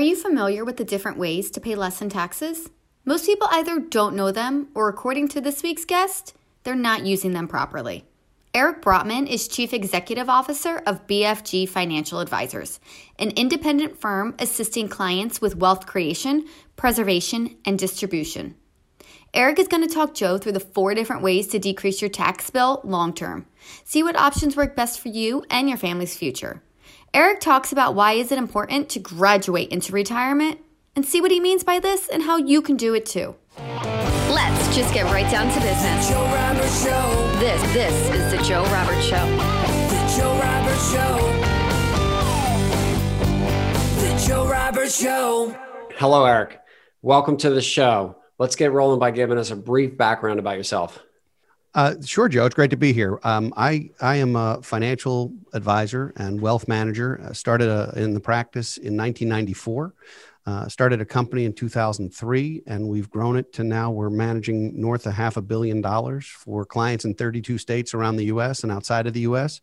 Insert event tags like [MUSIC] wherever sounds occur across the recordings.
Are you familiar with the different ways to pay less in taxes? Most people either don't know them or, according to this week's guest, they're not using them properly. Eric Brotman is Chief Executive Officer of BFG Financial Advisors, an independent firm assisting clients with wealth creation, preservation, and distribution. Eric is going to talk Joe through the four different ways to decrease your tax bill long term. See what options work best for you and your family's future. Eric talks about why is it important to graduate into retirement and see what he means by this and how you can do it too. Let's just get right down to business. Joe Robert Show. This this is the Joe Robert Show. The Joe Robert Show. The Joe Robert Show. Hello, Eric. Welcome to the show. Let's get rolling by giving us a brief background about yourself. Uh, sure, Joe. It's great to be here. Um, I I am a financial advisor and wealth manager. I started uh in the practice in 1994. Uh, started a company in 2003, and we've grown it to now we're managing north of half a billion dollars for clients in 32 states around the U.S. and outside of the U.S.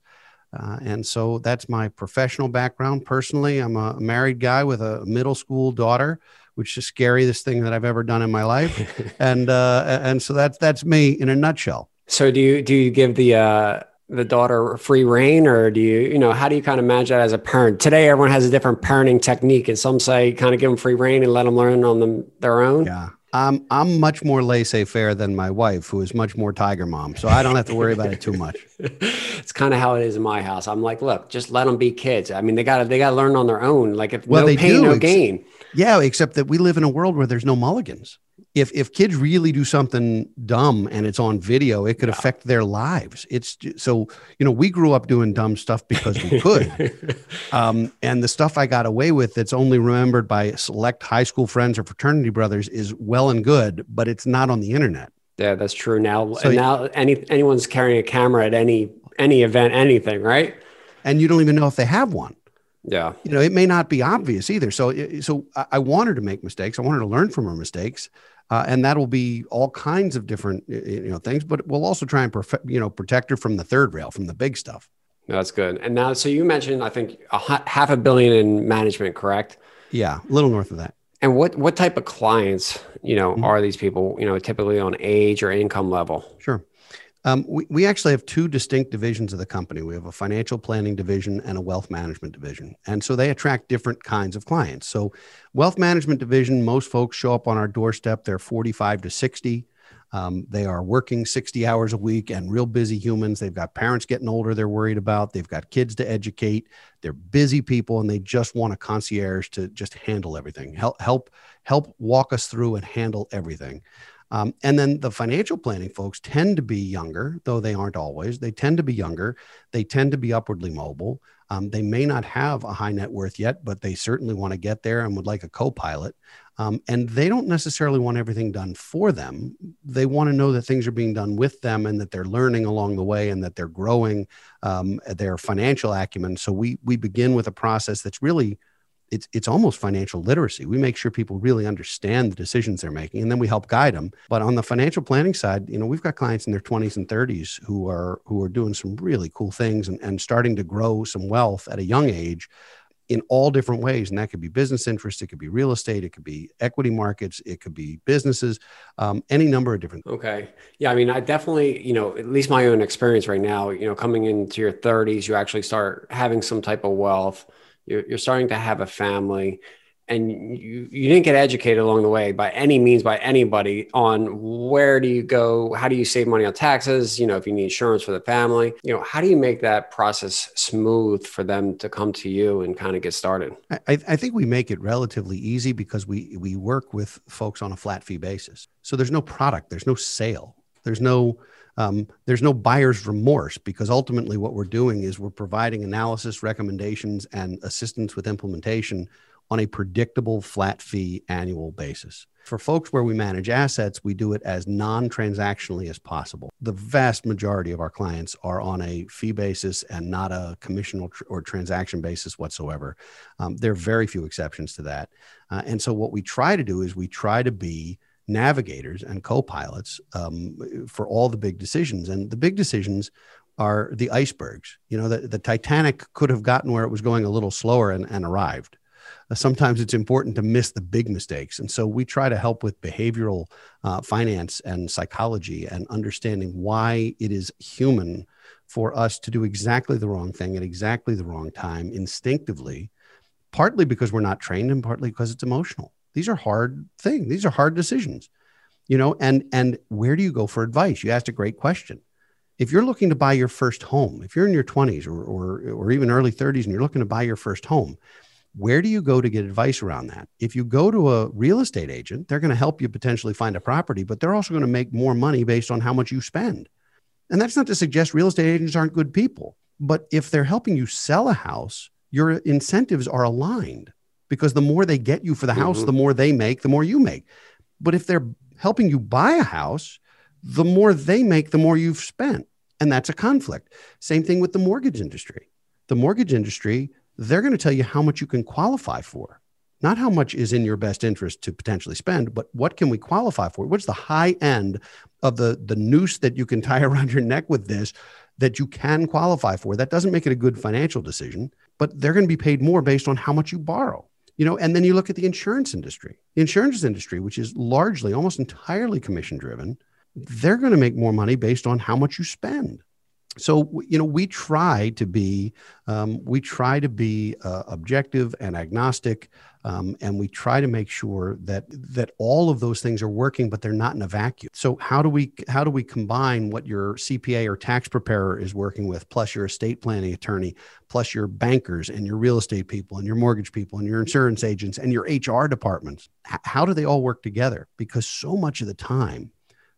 Uh, and so that's my professional background. Personally, I'm a married guy with a middle school daughter which is the scariest thing that I've ever done in my life. [LAUGHS] and uh, and so that's that's me in a nutshell. So do you do you give the uh, the daughter free rein, or do you you know how do you kind of manage that as a parent? Today, everyone has a different parenting technique, and some say kind of give them free rein and let them learn on them their own. Yeah. I'm I'm much more laissez-faire than my wife, who is much more tiger mom. So I don't have to worry about it too much. [LAUGHS] it's kind of how it is in my house. I'm like, look, just let them be kids. I mean, they got to they got to learn on their own. Like if Well, no they pain, do. no Ex- gain. Yeah, except that we live in a world where there's no mulligans. If if kids really do something dumb and it's on video, it could affect their lives. It's so you know we grew up doing dumb stuff because we could, [LAUGHS] um, and the stuff I got away with that's only remembered by select high school friends or fraternity brothers is well and good, but it's not on the internet. Yeah, that's true. Now, So- now any anyone's carrying a camera at any any event, anything, right? and you don't even know if they have one. Yeah. You know, it may not be obvious either. So, so I I want her to make mistakes. I want her to learn from her mistakes, uh, and that will be all kinds of different you know things. But we'll also try and perfect, you know protect her from the third rail, from the big stuff. No, that's good. And now, so you mentioned, I think, a half a billion in management, correct? Yeah, a little north of that. And what what type of clients, you know, Mhm. are these people? You know, typically on age or income level. Sure. Um, we, we actually have two distinct divisions of the company. We have a financial planning division and a wealth management division. And so they attract different kinds of clients. So, wealth management division, most folks show up on our doorstep. They're 45 to 60. Um, they are working 60 hours a week and real busy humans. They've got parents getting older they're worried about. They've got kids to educate. They're busy people and they just want a concierge to just handle everything, help, help, help walk us through and handle everything. Um, and then the financial planning folks tend to be younger, though they aren't always. They tend to be younger. They tend to be upwardly mobile. Um, they may not have a high net worth yet, but they certainly want to get there and would like a co pilot. Um, and they don't necessarily want everything done for them. They want to know that things are being done with them and that they're learning along the way and that they're growing um, their financial acumen. So we we begin with a process that's really it's it's almost financial literacy. We make sure people really understand the decisions they're making, and then we help guide them. But on the financial planning side, you know, we've got clients in their 20s and 30s who are who are doing some really cool things and, and starting to grow some wealth at a young age in all different ways. And that could be business interest, it could be real estate, it could be equity markets, it could be businesses, um, any number of different. Okay. Yeah. I mean, I definitely, you know, at least my own experience right now, you know, coming into your 30s, you actually start having some type of wealth. You're, you're starting to have a family and you, you didn't get educated along the way by any means by anybody on where do you go how do you save money on taxes you know if you need insurance for the family you know how do you make that process smooth for them to come to you and kind of get started I, I think we make it relatively easy because we we work with folks on a flat fee basis. So there's no product, there's no sale, there's no um, there's no buyer's remorse because ultimately what we're doing is we're providing analysis, recommendations, and assistance with implementation on a predictable flat fee annual basis. For folks where we manage assets, we do it as non transactionally as possible. The vast majority of our clients are on a fee basis and not a commission or, tr- or transaction basis whatsoever. Um, there are very few exceptions to that. Uh, and so, what we try to do is we try to be navigators and co pilots um, for all the big decisions. And the big decisions are the icebergs. You know, the, the Titanic could have gotten where it was going a little slower and, and arrived. uh, sometimes it's important to miss the big mistakes. And so we try to help with behavioral uh, finance and psychology and understanding why it is human for us to do exactly the wrong thing at exactly the wrong time instinctively, partly because we're not trained and partly because it's emotional. These are hard things. These are hard decisions, you know, and, and where do you go for advice? You asked a great question if you're looking to buy your first home, if you're in your 20s or, or, or even early 30s and you're looking to buy your first home, where do you go to get advice around that? If you go to a real estate agent, they're going to help you potentially find a property, but they're also going to make more money based on how much you spend. And that's not to suggest real estate agents aren't good people, but if they're helping you sell a house, your incentives are aligned because the more they get you for the house, mm-hmm. the more they make, the more you make. But if they're helping you buy a house, the more they make, the more you've spent. And that's a conflict. Same thing with the mortgage industry. The mortgage industry, they're going to tell you how much you can qualify for, not how much is in your best interest to potentially spend, but what can we qualify for? What's the high end of the, the noose that you can tie [LAUGHS] around your neck with this that you can qualify for? That doesn't make it a good financial decision, but they're going to be paid more based on how much you borrow you know and then you look at the insurance industry. The insurance industry which is largely almost entirely commission driven they're going to make more money based on how much you spend. So you know we try to be um, we try to be uh, objective and agnostic um, and we try to make sure that that all of those things are working but they're not in a vacuum. So how do we how do we combine what your cpa or tax preparer is working with plus your estate planning attorney plus your bankers and your real estate people and your mortgage people and your insurance agents and your hr departments? How do they all work together? Because so much of the time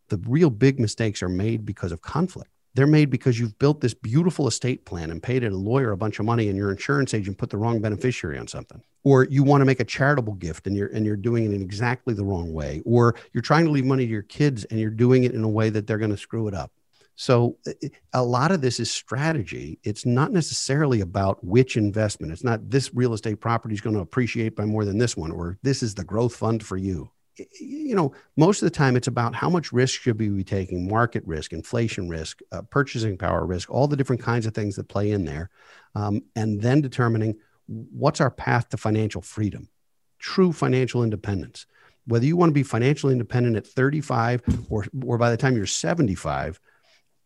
the real big mistakes are made because of conflict. They're made because you've built this beautiful estate plan and paid a lawyer a bunch of money and your insurance agent put the wrong beneficiary on something. Or you want to make a charitable gift and you're and you're doing it in exactly the wrong way. Or you're trying to leave money to your kids and you're doing it in a way that they're going to screw it up. So eh, eh, a lot of this is strategy. It's not necessarily about which investment. It's not this real estate property is going to appreciate by more than this one, or this is the growth fund for you you know, most of the time it's about how much risk should we be taking, market risk, inflation risk, uh, purchasing power risk, all the different kinds of things that play in there, um, and then determining what's our path to financial freedom, true financial independence. Whether you want to be financially independent at 35 or, or by the time you're 75,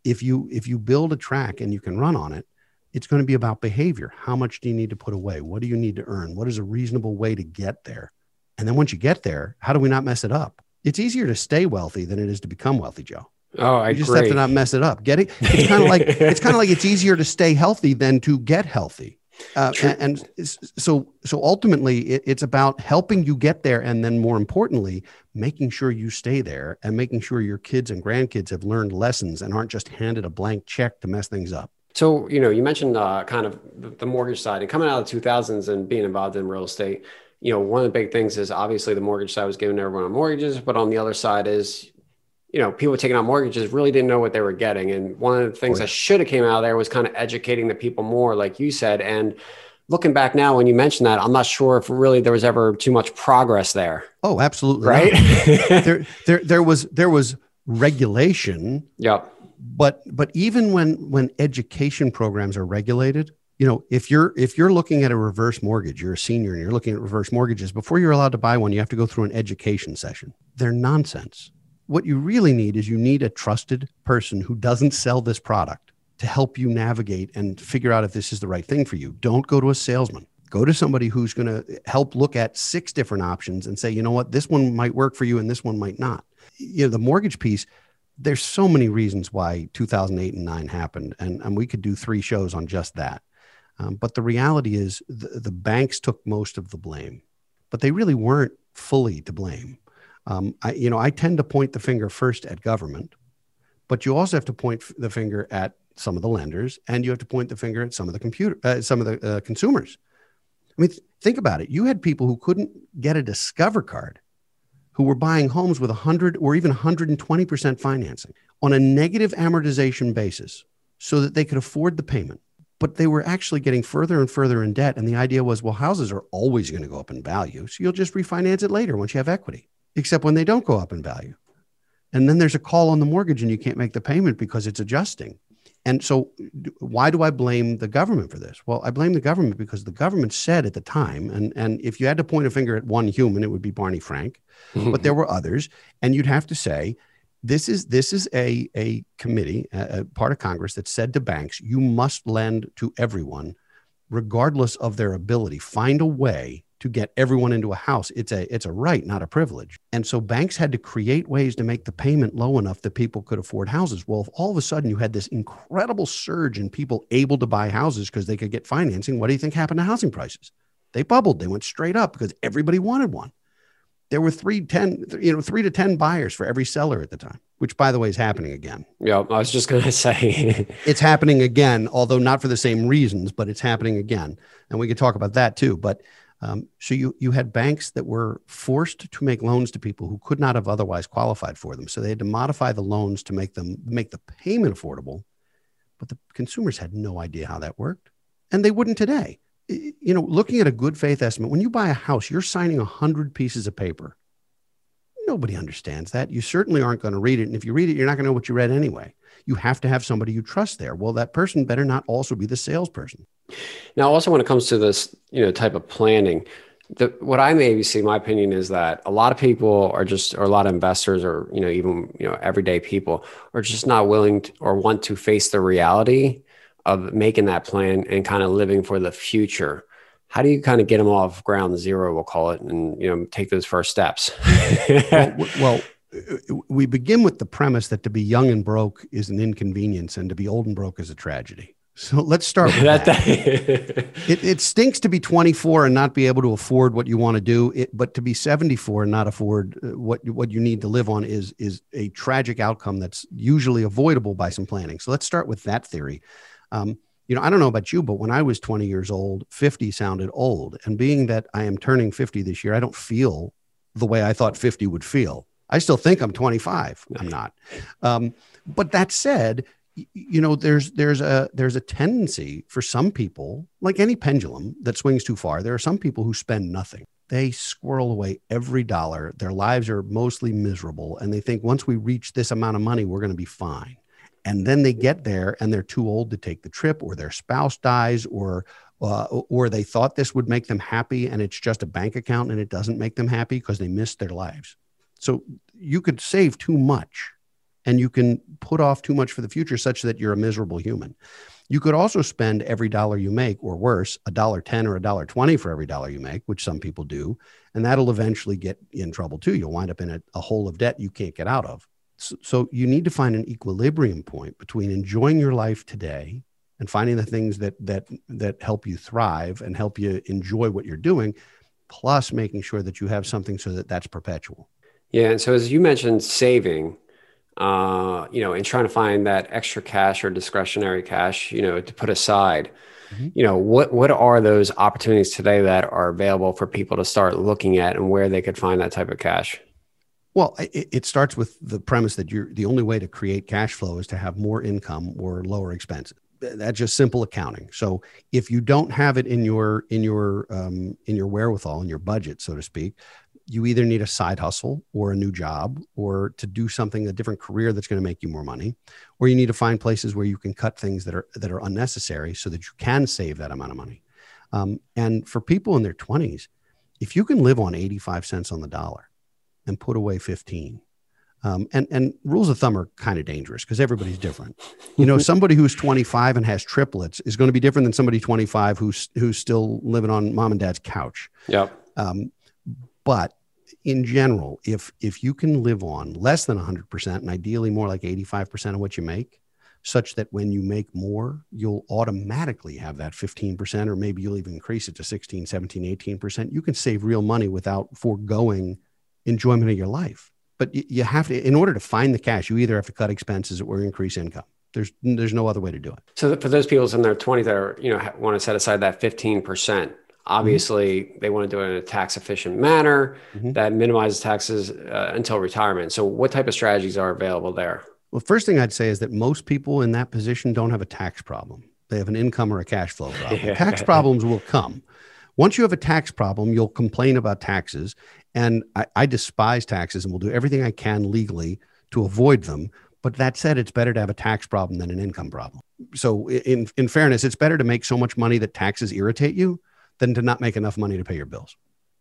if you if you build a track and you can run on it, it's going to be about behavior. How much do you need to put away? What do you need to earn? What is a reasonable way to get there? And then once you get there, how do we not mess it up? It's easier to stay wealthy than it is to become wealthy, Joe. Oh, I you just agree. have to not mess it up. Getting it's kind of like it's kind of like it's easier to stay healthy than to get healthy. Uh, and, and, so so ultimately it, it's about helping you get there and then more importantly making sure you stay there and making sure your kids and grandkids have learned lessons and aren't just handed a blank check to mess things up so you know you mentioned uh, kind of the mortgage side and coming out of the 2000s and being involved in real estate you know, one of the big things is obviously the mortgage side was giving everyone on mortgages, but on the other side is, you know, people taking out mortgages really didn't know what they were getting. And one of the things that should have came out of there was kind of educating the people more, like you said. And looking back now, when you mentioned that, I'm not sure if really there was ever too much progress there. Oh, absolutely. Right. [LAUGHS] there, there, there was, there was regulation. Yep. But, but even when, when education programs are regulated, you know if you're if you're looking at a reverse mortgage you're a senior and you're looking at reverse mortgages before you're allowed to buy one you have to go through an education session. They're nonsense. What you really need is you need a trusted person who doesn't sell this product to help you navigate and figure out if this is the right thing for you. Don't go to a salesman. Go to somebody who's going to help look at six different options and say you know what? This one might work for you and this one might not. You know the mortgage piece there's so many reasons why 2008 and 9 happened and, and we could do three shows on just that um, but the reality is, the, the, banks took most of the blame, but they really weren't fully to blame. Um, I, you know, I tend to point the finger first at government, but you also have to point the finger at some of the lenders, and you have to point the finger at some of the computer, uh, some of the uh, consumers. I mean, th- think about it. You had people who couldn't get a Discover card, who were buying homes with 100 or even 120% financing on a negative amortization basis, so that they could afford the payment but they were actually getting further and further in debt. And the idea was, well, houses are always going to go up in value. So you'll just refinance it later once you have equity, except when they don't go up in value. And then there's a call on the mortgage and you can't make the payment because it's adjusting. And so, why do I blame the government for this? Well, I blame the government because the government said at the time, and, and if you had to point a finger at one human, it would be Barney Frank, [LAUGHS] but there were others. And you'd have to say, this is this is a, a committee, a, a part of Congress that said to banks, you must lend to everyone, regardless of their ability. Find a way to get everyone into a house. It's a it's a right, not a privilege. And so banks had to create ways to make the payment low enough that people could afford houses. Well, if all of a sudden you had this incredible surge in people able to buy houses because they could get financing, what do you think happened to housing prices? They bubbled. They went straight up because everybody wanted one. There were three, 10, you know, three to 10 buyers for every seller at the time, which by the way is happening again. Yeah, I was just gonna [LAUGHS] say. It's happening again, although not for the same reasons, but it's happening again. And we could talk about that too. But um, so you you had banks that were forced to make loans to people who could not have otherwise qualified for them. So they had to modify the loans to make them make the payment affordable, but the consumers had no idea how that worked, and they wouldn't today. You know, looking at a good faith estimate, when you buy a house, you're signing a hundred pieces of paper. Nobody understands that. You certainly aren't going to read it, and if you read it, you're not going to know what you read anyway. You have to have somebody you trust there. Well, that person better not also be the salesperson. Now, also when it comes to this, you know, type of planning, the, what I maybe see, my opinion is that a lot of people are just, or a lot of investors, or you know, even you know, everyday people are just not willing to, or want to face the reality of making that plan and kind of living for the future. How do you kind of get them off ground zero, we'll call it, and you know, take those first steps? well, [LAUGHS] well, we begin with the premise that to be young and broke is an inconvenience, and to be old and broke is a tragedy. So let's start with that, that. that- [LAUGHS] It, it stinks to be 24 and not be able to afford what you want to do. It, but to be 74 and not afford uh, what what you need to live on is is a tragic outcome that's usually avoidable by some planning. So let's start with that theory. Um, you know, I don't know about you, but when I was 20 years old, 50 sounded old. And being that I am turning 50 this year, I don't feel the way I thought 50 would feel. I still think I'm 25. I'm not. Um, but that said, you know, there's there's a there's a tendency for some people, like any pendulum that swings too far. There are some people who spend nothing. They squirrel away every dollar. Their lives are mostly miserable, and they think once we reach this amount of money, we're going to be fine. And then they get there, and they're too old to take the trip, or their spouse dies, or uh, or they thought this would make them happy, and it's just a bank account, and it doesn't make them happy because they missed their lives. So you could save too much and you can put off too much for the future such that you're a miserable human. You could also spend every dollar you make, or worse, a dollar 10 or a dollar 20 for every dollar you make, which some people do. And that'll eventually get in trouble too. You'll wind up in a, a hole of debt you can't get out of. So, so you need to find an equilibrium point between enjoying your life today and finding the things that that that help you thrive and help you enjoy what you're doing, plus making sure that you have something so that that's perpetual. Yeah, and so as you mentioned, saving, uh, you know, and trying to find that extra cash or discretionary cash, you know, to put aside. Mhm. You know, what what are those opportunities today that are available for people to start looking at, and where they could find that type of cash? Well, it, it starts with the premise that you're the only way to create cash flow is to have more income or lower expenses. Th- That's just simple accounting. So if you don't have it in your in your um, in your wherewithal in your budget, so to speak, you either need a side hustle or a new job or to do something a different career that's going to make you more money, or you need to find places where you can cut things that are that are unnecessary so that you can save that amount of money. Um, and for people in their twenties, if you can live on eighty five cents on the dollar and put away 15. Um, and, and rules of thumb are kind of dangerous because everybody's different. You know, [LAUGHS] somebody who's 25 and has triplets is going to be different than somebody 25 who's, who's still living on mom and dad's couch. Yep. Um, but in general, if, if you can live on less than 100% and ideally more like 85% of what you make, such that when you make more, you'll automatically have that 15%, or maybe you'll even increase it to 16, 17, 18%. You can save real money without foregoing enjoyment of your life. But you have to, in order to find the cash, you either have to cut expenses or increase income. There's there's no other way to do it. So for those people in their 20s that are, you know, want to set aside that 15%, obviously they want to do it in a tax efficient manner Mhm. that minimizes taxes uh, until retirement. So what type of strategies are available there? Well, first thing I'd say is that most people in that position don't have a tax problem. They have an income or a cash flow problem. Yeah. [LAUGHS] Tax problems will come. Once you have a tax problem, you'll complain about taxes. And I, I despise taxes and will do everything I can legally to avoid them. But that said, it's better to have a tax problem than an income problem. So, in, in fairness, it's better to make so much money that taxes irritate you than to not make enough money to pay your bills.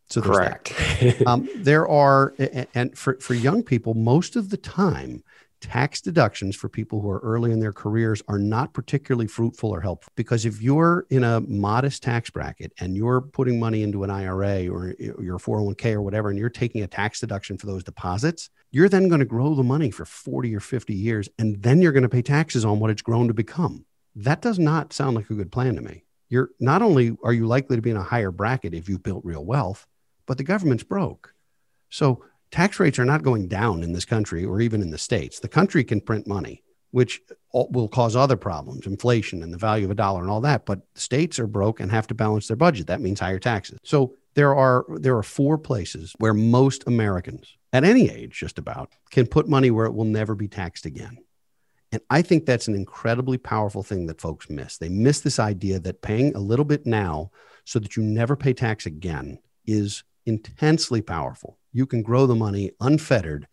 So. Correct. [LAUGHS] um, there are, and for, for young people, most of the time, tax deductions for people who are early in their careers are not particularly fruitful or helpful. Because if you're in a modest tax bracket and you're putting money into an IRA or your 401k or whatever, and you're taking a tax deduction for those deposits, you're then going to grow the money for 40 or 50 years, and then you're going to pay taxes on what it's grown to become. That does not sound like a good plan to me. You're not only are you likely to be in a higher bracket if you've built real wealth, but the government's broke. So tax rates are not going down in this country or even in the states. The country can print money, which will cause other problems, inflation and the value of a dollar and all that. But states are broke and have to balance their budget. That means higher taxes. So there are there are four places where most Americans at any age just about can put money where it will never be taxed again. And I think that's an incredibly powerful thing that folks miss. They miss this idea that paying a little bit now so that you never pay tax again is intensely powerful. You can grow the money unfettered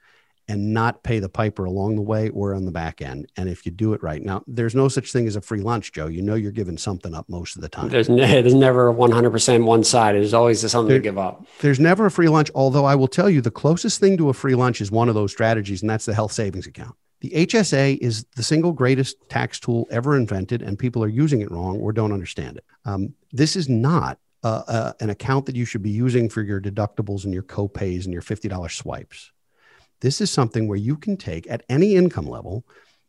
and not pay the piper along the way or on the back end. And if you do it right now, there's no such thing as a free lunch, Joe. You know you're giving something up most of the time. there's, ne- [LAUGHS] there's never 100% one side. There's always something There- to give up. There's never a free lunch, although I will tell you the closest thing to a free lunch is one of those strategies, and that's the health savings account. The HSA is the single greatest tax tool ever invented, and people are using it wrong or don't understand it. Um, this is not uh, uh, an account that you should be using for your deductibles and your copays and your $50 swipes. This is something where you can take at any income level,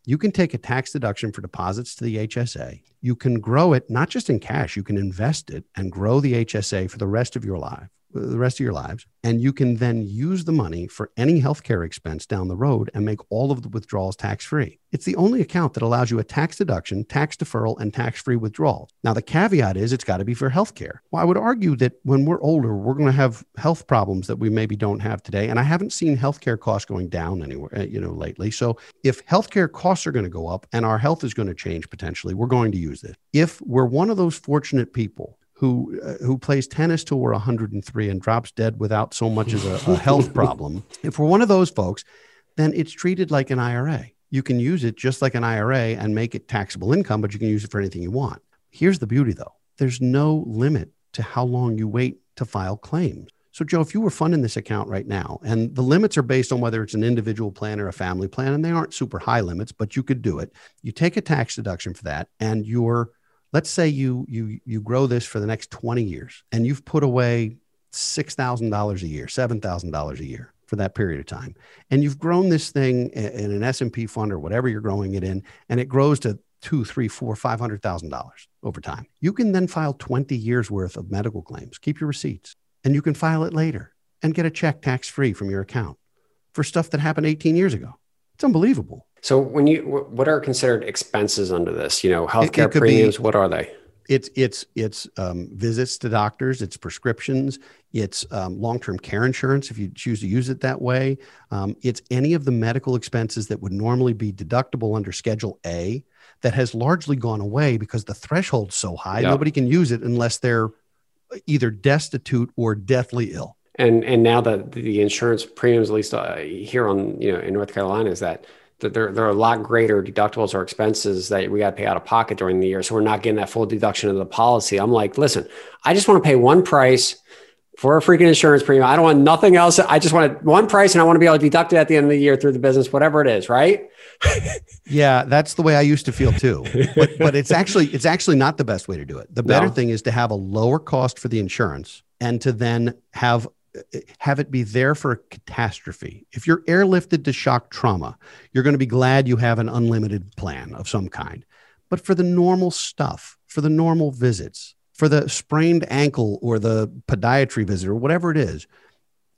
you can take a tax deduction for deposits to the HSA. You can grow it not just in cash, you can invest it and grow the HSA for the rest of your life, the rest of your lives. And you can then use the money for any healthcare expense down the road and make all of the withdrawals tax free. It's the only account that allows you a tax deduction, tax deferral, and tax free withdrawal. Now, the caveat is it's got to be for healthcare. Well, I would argue that when we're older, we're going to have health problems that we maybe don't have today. And I haven't seen healthcare costs going down anywhere, uh, you know, lately. So if healthcare costs are going to go up and our health is going to change potentially, we're going to use this. If we're one of those fortunate people who uh, who plays tennis till we're 103 and drops dead without so much as a, a health [LAUGHS] problem, if we're one of those folks, then it's treated like an IRA. You can use it just like an IRA and make it taxable income, but you can use it for anything you want. Here's the beauty though there's no limit to how long you wait to file claims. So, Joe, if you were funding this account right now, and the limits are based on whether it's an individual plan or a family plan, and they aren't super high limits, but you could do it. You take a tax deduction for that, and you're, let's say you you you grow this for the next 20 years, and you've put away six thousand dollars a year, seven thousand dollars a year for that period of time, and you've grown this thing in an S and P fund or whatever you're growing it in, and it grows to two, three, four, five hundred thousand dollars over time. You can then file 20 years worth of medical claims. Keep your receipts, and you can file it later and get a check tax free from your account for stuff that happened 18 years ago. It's unbelievable. So when you, what are considered expenses under this? You know, healthcare could be- premiums, what are they? It's it's it's um, visits to doctors, it's prescriptions, it's um, long-term care insurance if you choose to use it that way. Um, it's any of the medical expenses that would normally be deductible under Schedule A that has largely gone away because the threshold's so high, Yeah. nobody can use it unless they're either destitute or deathly ill. And and now that the insurance premiums, at least uh, here on you know in North Carolina, is that there there are a lot greater deductibles or expenses that we got to pay out of pocket during the year, so we're not getting that full deduction of the policy. I'm like, listen, I just want to pay one price for a freaking insurance premium. I don't want nothing else. I just want one price, and I want to be able to deduct it at the end of the year through the business, whatever it is, right? [LAUGHS] Yeah, that's the way I used to feel too. But but it's actually it's actually not the best way to do it. The better No. thing is to have a lower cost for the insurance and to then have Uh, have it be there for a catastrophe. If you're airlifted to shock trauma, you're going to be glad you have an unlimited plan of some kind. But for the normal stuff, for the normal visits, for the sprained ankle or the podiatry visit or whatever it is,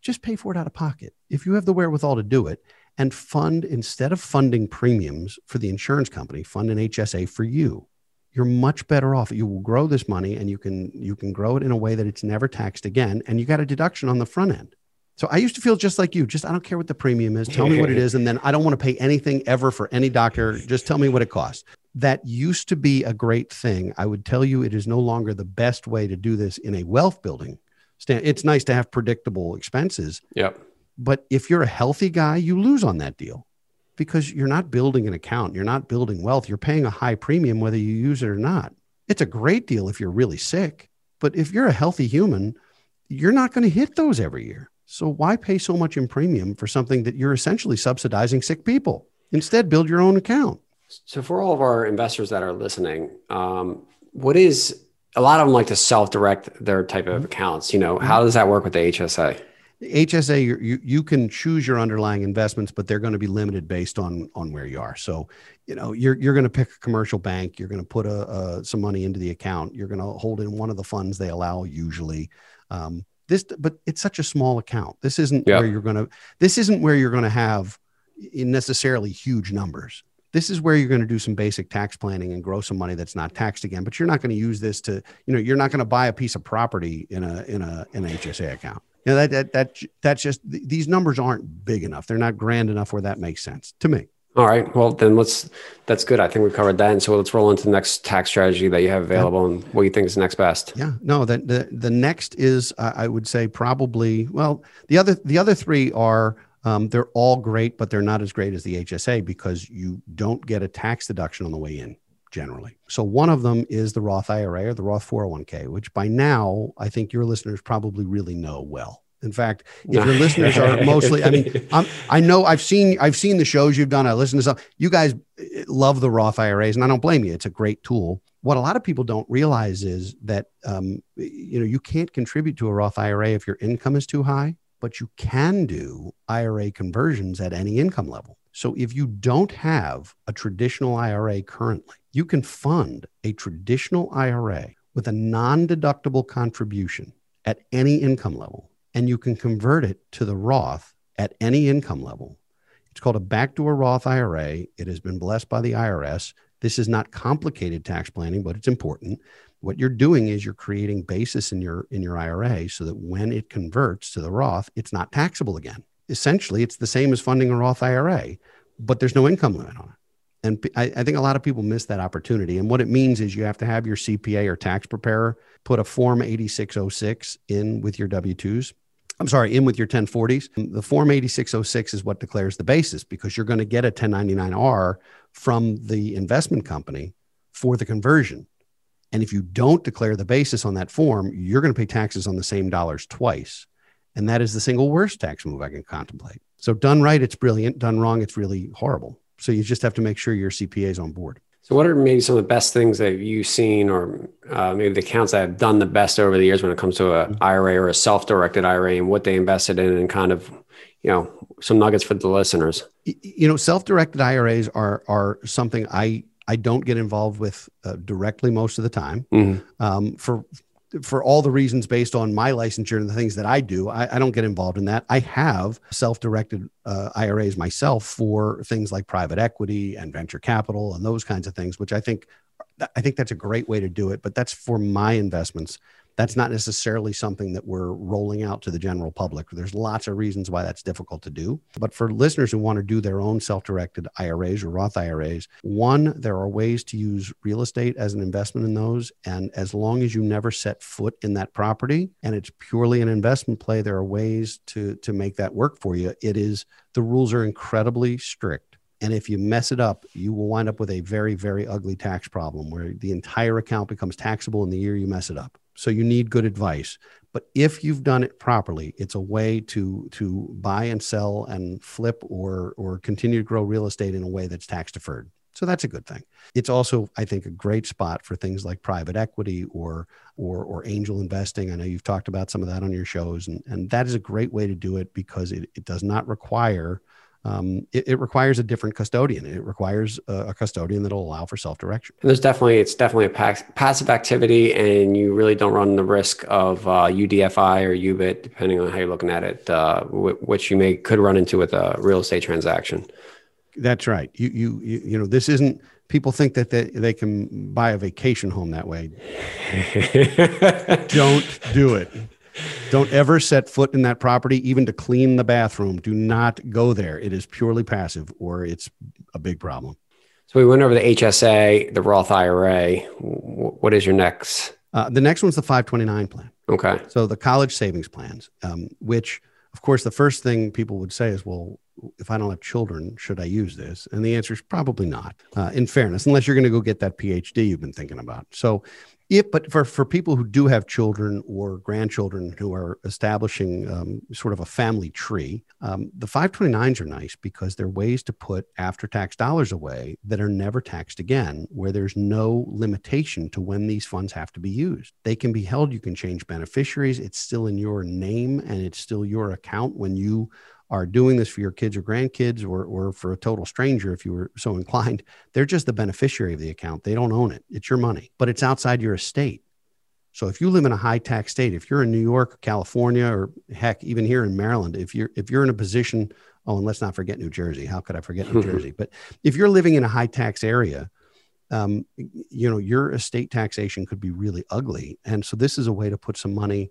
just pay for it out of pocket. If you have the wherewithal to do it, and fund instead of funding premiums for the insurance company fund an hsa for you you're much better off. You will grow this money and you can you can grow it in a way that it's never taxed again and you got a deduction on the front end. So i used to feel just like you just i don't care what the premium is. Tell me what it is and then i don't want to pay anything ever for any doctor. Just tell me what it costs. That used to be a great thing. I would tell you it is no longer the best way to do this in a wealth building. Stand it's nice to have predictable expenses. Yep. but if you're a healthy guy, you lose on that deal because you're not building an account, you're not building wealth, you're paying a high premium whether you use it or not. It's a great deal if you're really sick, but if you're a healthy human, you're not going to hit those every year. So why pay so much in premium for something that you're essentially subsidizing sick people? Instead, build your own account. So, for all of our investors that are listening, um, what is a lot of them like to self-direct their type of accounts? You know, how does that work with the HSA? HSA, you, you can choose your underlying investments, but they're going to be limited based on on where you are. So, you know, you're you're going to pick a commercial bank. You're going to put a, a some money into the account. You're going to hold in one of the funds they allow usually. Um, this, but it's such a small account. This isn't Yeah. where you're going to. This isn't where you're going to have necessarily huge numbers. This is where you're going to do some basic tax planning and grow some money that's not taxed again. But you're not going to use this to, you know, you're not going to buy a piece of property in a in a in an HSA account. You know that that that that's just th- these numbers aren't big enough. They're not grand enough where that makes sense to me. All right. Well, then let's. That's good. I think we've covered that. And so let's roll into the next tax strategy that you have available, and what you think is next best. Yeah, no. The the, the next is uh, I would say probably well the other the other three are um, they're all great, but they're not as great as the HSA because you don't get a tax deduction on the way in generally. So one of them is the Roth IRA or the Roth 401k, which by now I think your listeners probably really know well. In fact, if your listeners are [LAUGHS] mostly, I mean, I'm, I know I've seen I've seen the shows you've done. I listen to some. You guys eh, love the Roth IRAs, and I don't blame you. It's a great tool. What a lot of people don't realize is that um, you know you can't contribute to a Roth IRA if your income is too high, but you can do IRA conversions at any income level. So if you don't have a traditional IRA currently, you can fund a traditional IRA with a non-deductible contribution at any income level and you can convert it to the Roth at any income level. It's called a backdoor Roth IRA. It has been blessed by the IRS. This is not complicated tax planning, but it's important. What you're doing is you're creating basis in your in your IRA so that when it converts to the Roth, it's not taxable again. Essentially, it's the same as funding a Roth IRA, but there's no income limit on it. And I think a lot of people miss that opportunity. And what it means is you have to have your CPA or tax preparer put a Form 8606 in with your W 2s. I'm sorry, in with your 1040s. The Form 8606 is what declares the basis because you're going to get a 1099R from the investment company for the conversion. And if you don't declare the basis on that form, you're going to pay taxes on the same dollars twice. And that is the single worst tax move I can contemplate. So done right, it's brilliant. Done wrong, it's really horrible. So you just have to make sure your CPA is on board. So, what are maybe some of the best things that you've seen, or uh, maybe the accounts that have done the best over the years when it comes to a IRA or a self-directed IRA, and what they invested in, and kind of, you know, some nuggets for the listeners? You know self-directed iras are are something i i don't get involved with uh, directly most of the time Mhm. um, for for all the reasons based on my licensure and the things that i do i, I don't get involved in that. I have self-directed uh, iras myself for things like private equity and venture capital and those kinds of things which i think i think that's a great way to do it but that's for my investments that's not necessarily something that we're rolling out to the general public. There's lots of reasons why that's difficult to do. But for listeners who want to do their own self directed IRAs or Roth IRAs, one, there are ways to use real estate as an investment in those. And as long as you never set foot in that property and it's purely an investment play, there are ways to, to make that work for you. It is, the rules are incredibly strict. And if you mess it up, you will wind up with a very, very ugly tax problem where the entire account becomes taxable in the year you mess it up. So you need good advice. But if you've done it properly, it's a way to to buy and sell and flip or or continue to grow real estate in a way that's tax deferred. So that's a good thing. It's also, I think, a great spot for things like private equity or or or angel investing. I know you've talked about some of that on your shows, and and that is a great way to do it because it, it does not require um, it, it requires a different custodian. It requires a, a custodian that'll allow for self direction. And there's definitely it's definitely a pass- passive activity, and you really don't run the risk of uh, UDFI or UBIT, depending on how you're looking at it, uh, w- which you may could run into with a real estate transaction. That's right. You you you, you know this isn't. People think that they, they can buy a vacation home that way. [LAUGHS] Don't do it. Don't ever set foot in that property, even to clean the bathroom. Do not go there. It is purely passive, or it's a big problem. So we went over the HSA, the Roth IRA. What is your next? Uh, the next one's the 529 plan. Okay. So the college savings plans, um, which, of course, the first thing people would say is, "Well, if I don't have children, should I use this? And the answer is probably not, uh, in fairness, unless you're going to go get that PhD you've been thinking about. So, if, but for, for people who do have children or grandchildren who are establishing um, sort of a family tree, um, the 529s are nice because they're ways to put after tax dollars away that are never taxed again, where there's no limitation to when these funds have to be used. They can be held, you can change beneficiaries, it's still in your name and it's still your account when you are doing this for your kids or grandkids or, or for a total stranger if you were so inclined they're just the beneficiary of the account. They don't own it. It's your money but it's outside your estate. So if you live in a high tax state if you're in new york or california or heck even here in maryland if you're if you're in a position oh and let's not forget new jersey. How could i forget new [LAUGHS] jersey? But if you're living in a high tax area um, you know your estate taxation could be really ugly. And so this is a way to put some money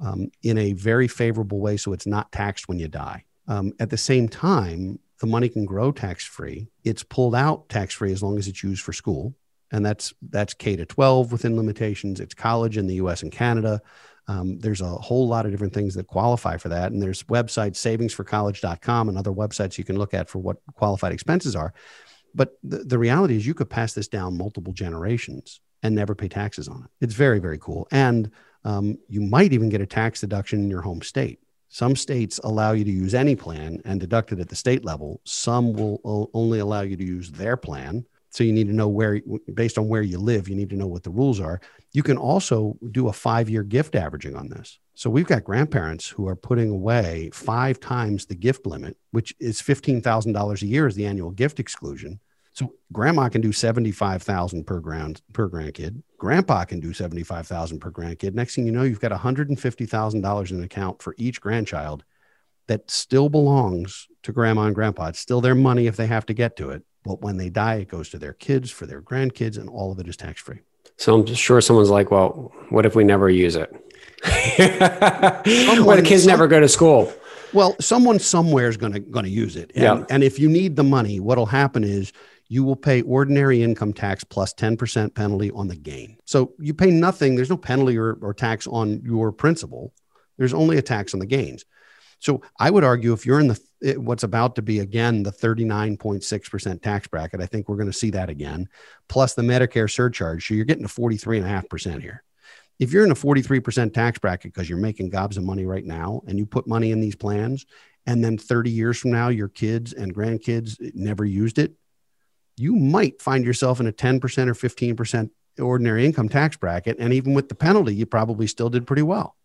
um, in a very favorable way so it's not taxed when you die um, at the same time, the money can grow tax free. It's pulled out tax free as long as it's used for school, and that's that's K to 12 within limitations. It's college in the U.S. and Canada. Um, there's a whole lot of different things that qualify for that, and there's websites savingsforcollege.com and other websites you can look at for what qualified expenses are. But the, the reality is, you could pass this down multiple generations and never pay taxes on it. It's very very cool, and um, you might even get a tax deduction in your home state. Some states allow you to use any plan and deduct it at the state level. Some will only allow you to use their plan. So you need to know where, based on where you live, you need to know what the rules are. You can also do a five year gift averaging on this. So we've got grandparents who are putting away five times the gift limit, which is $15,000 a year is the annual gift exclusion. So grandma can do 75,000 per grand per grandkid. Grandpa can do 75,000 per grandkid. Next thing you know, you've got $150,000 in an account for each grandchild that still belongs to grandma and grandpa. It's still their money if they have to get to it. But when they die, it goes to their kids, for their grandkids, and all of it is tax free. So I'm sure someone's like, well, what if we never use it? [LAUGHS] what the kids some, never go to school? Well, someone somewhere is going to going to use it. And, yeah. and if you need the money, what'll happen is you will pay ordinary income tax plus 10% penalty on the gain. So you pay nothing. There's no penalty or, or tax on your principal. There's only a tax on the gains. So I would argue if you're in the what's about to be again the 39.6% tax bracket, I think we're going to see that again, plus the Medicare surcharge. So you're getting to 43.5% here. If you're in a 43% tax bracket because you're making gobs of money right now and you put money in these plans, and then 30 years from now, your kids and grandkids never used it, you might find yourself in a 10% or 15% ordinary income tax bracket. And even with the penalty, you probably still did pretty well.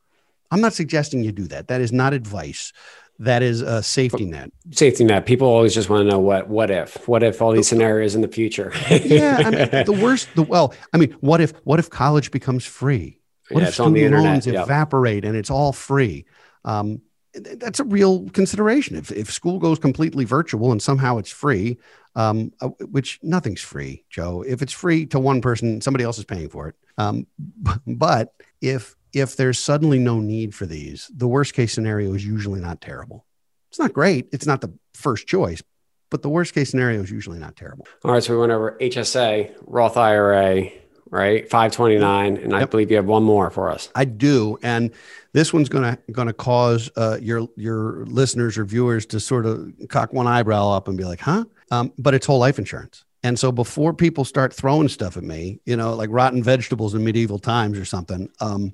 I'm not suggesting you do that. That is not advice. That is a safety net. Safety net. People always just want to know what what if? What if all these scenarios in the future? yeah, I mean, [LAUGHS] the worst. The well, I mean, what if what if college becomes free? What yeah, if student loans yep. evaporate and it's all free? Um, that's a real consideration. If, if school goes completely virtual and somehow it's free, um, uh, which nothing's free, Joe. If it's free to one person, somebody else is paying for it. Um, [LAUGHS] but if if there's suddenly no need for these, the worst case scenario is usually not terrible. It's not great. It's not the first choice, but the worst case scenario is usually not terrible. All right. So we went over HSA, Roth IRA, right? 529. And yep. I believe you have one more for us. I do. And this one's going to cause uh, your your listeners or viewers to sort of cock one eyebrow up and be like, "Huh?" Um, but it's whole life insurance. And so before people start throwing stuff at me, you know, like rotten vegetables in medieval times or something, um,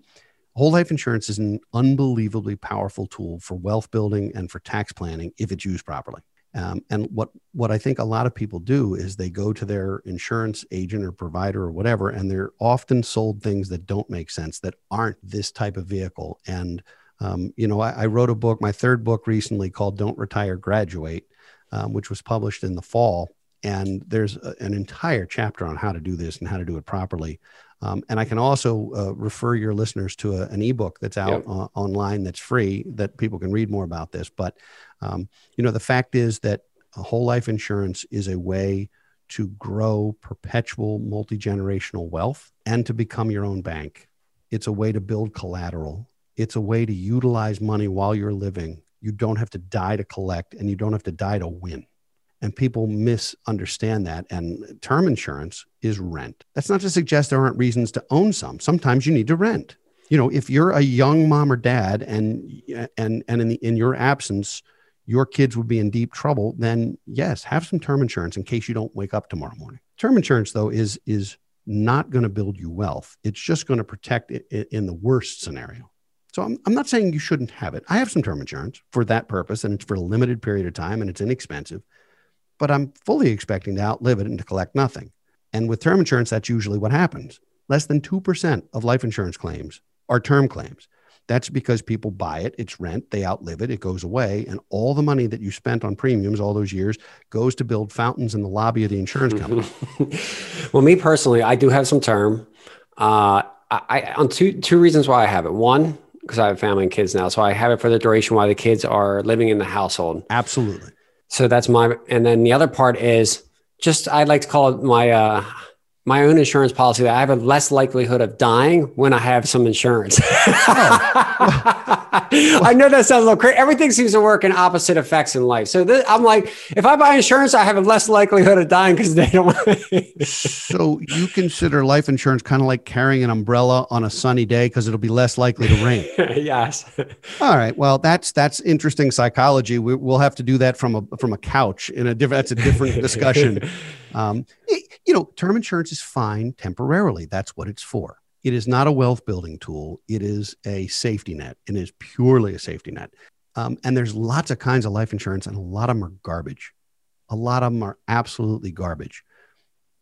whole life insurance is an unbelievably powerful tool for wealth building and for tax planning if it's used properly. Um, and what what I think a lot of people do is they go to their insurance agent or provider or whatever, and they're often sold things that don't make sense that aren't this type of vehicle. And um, you know, I, I, wrote a book, my third book recently called "Don't Retire, Graduate," um, which was published in the fall. And there's a, an entire chapter on how to do this and how to do it properly. Um, and I can also uh, refer your listeners to a, an ebook that's out yep. uh, online that's free that people can read more about this. But um, you know, the fact is that whole life insurance is a way to grow perpetual multi generational wealth and to become your own bank. It's a way to build collateral. It's a way to utilize money while you're living. You don't have to die to collect and you don't have to die to win. And people misunderstand that. And term insurance is rent. That's not to suggest there aren't reasons to own some. Sometimes you need to rent. You know, if you're a young mom or dad and and and in, the, in your absence, your kids would be in deep trouble, then yes, have some term insurance in case you don't wake up tomorrow morning. Term insurance, though, is is not going to build you wealth. It's just going to protect it in the worst scenario. So I'm, I'm not saying you shouldn't have it. I have some term insurance for that purpose, and it's for a limited period of time and it's inexpensive, but I'm fully expecting to outlive it and to collect nothing. And with term insurance, that's usually what happens. Less than 2% of life insurance claims are term claims. That's because people buy it, it's rent, they outlive it, it goes away, and all the money that you spent on premiums all those years goes to build fountains in the lobby of the insurance company. [LAUGHS] well, me personally, I do have some term. Uh, I, on two two reasons why I have it. One, because I have family and kids now, so I have it for the duration while the kids are living in the household. Absolutely. So that's my, and then the other part is just i'd like to call it my uh, my own insurance policy that I have a less likelihood of dying when I have some insurance. [LAUGHS] [LAUGHS] I know that sounds a little crazy. Everything seems to work in opposite effects in life. So this, I'm like, if I buy insurance, I have a less likelihood of dying because they don't. so you consider life insurance kind of like carrying an umbrella on a sunny day because it'll be less likely to rain. [LAUGHS] yes. [LAUGHS] All right. Well, that's that's interesting psychology. We, will have to do that from a from a couch in a different. That's a different discussion. Um, you know, term insurance is fine temporarily. That's what it's for. It is not a wealth building tool. It is a safety net. And is purely a safety net. Um, and there's lots of kinds of life insurance, and a lot of them are garbage. A lot of them are absolutely garbage.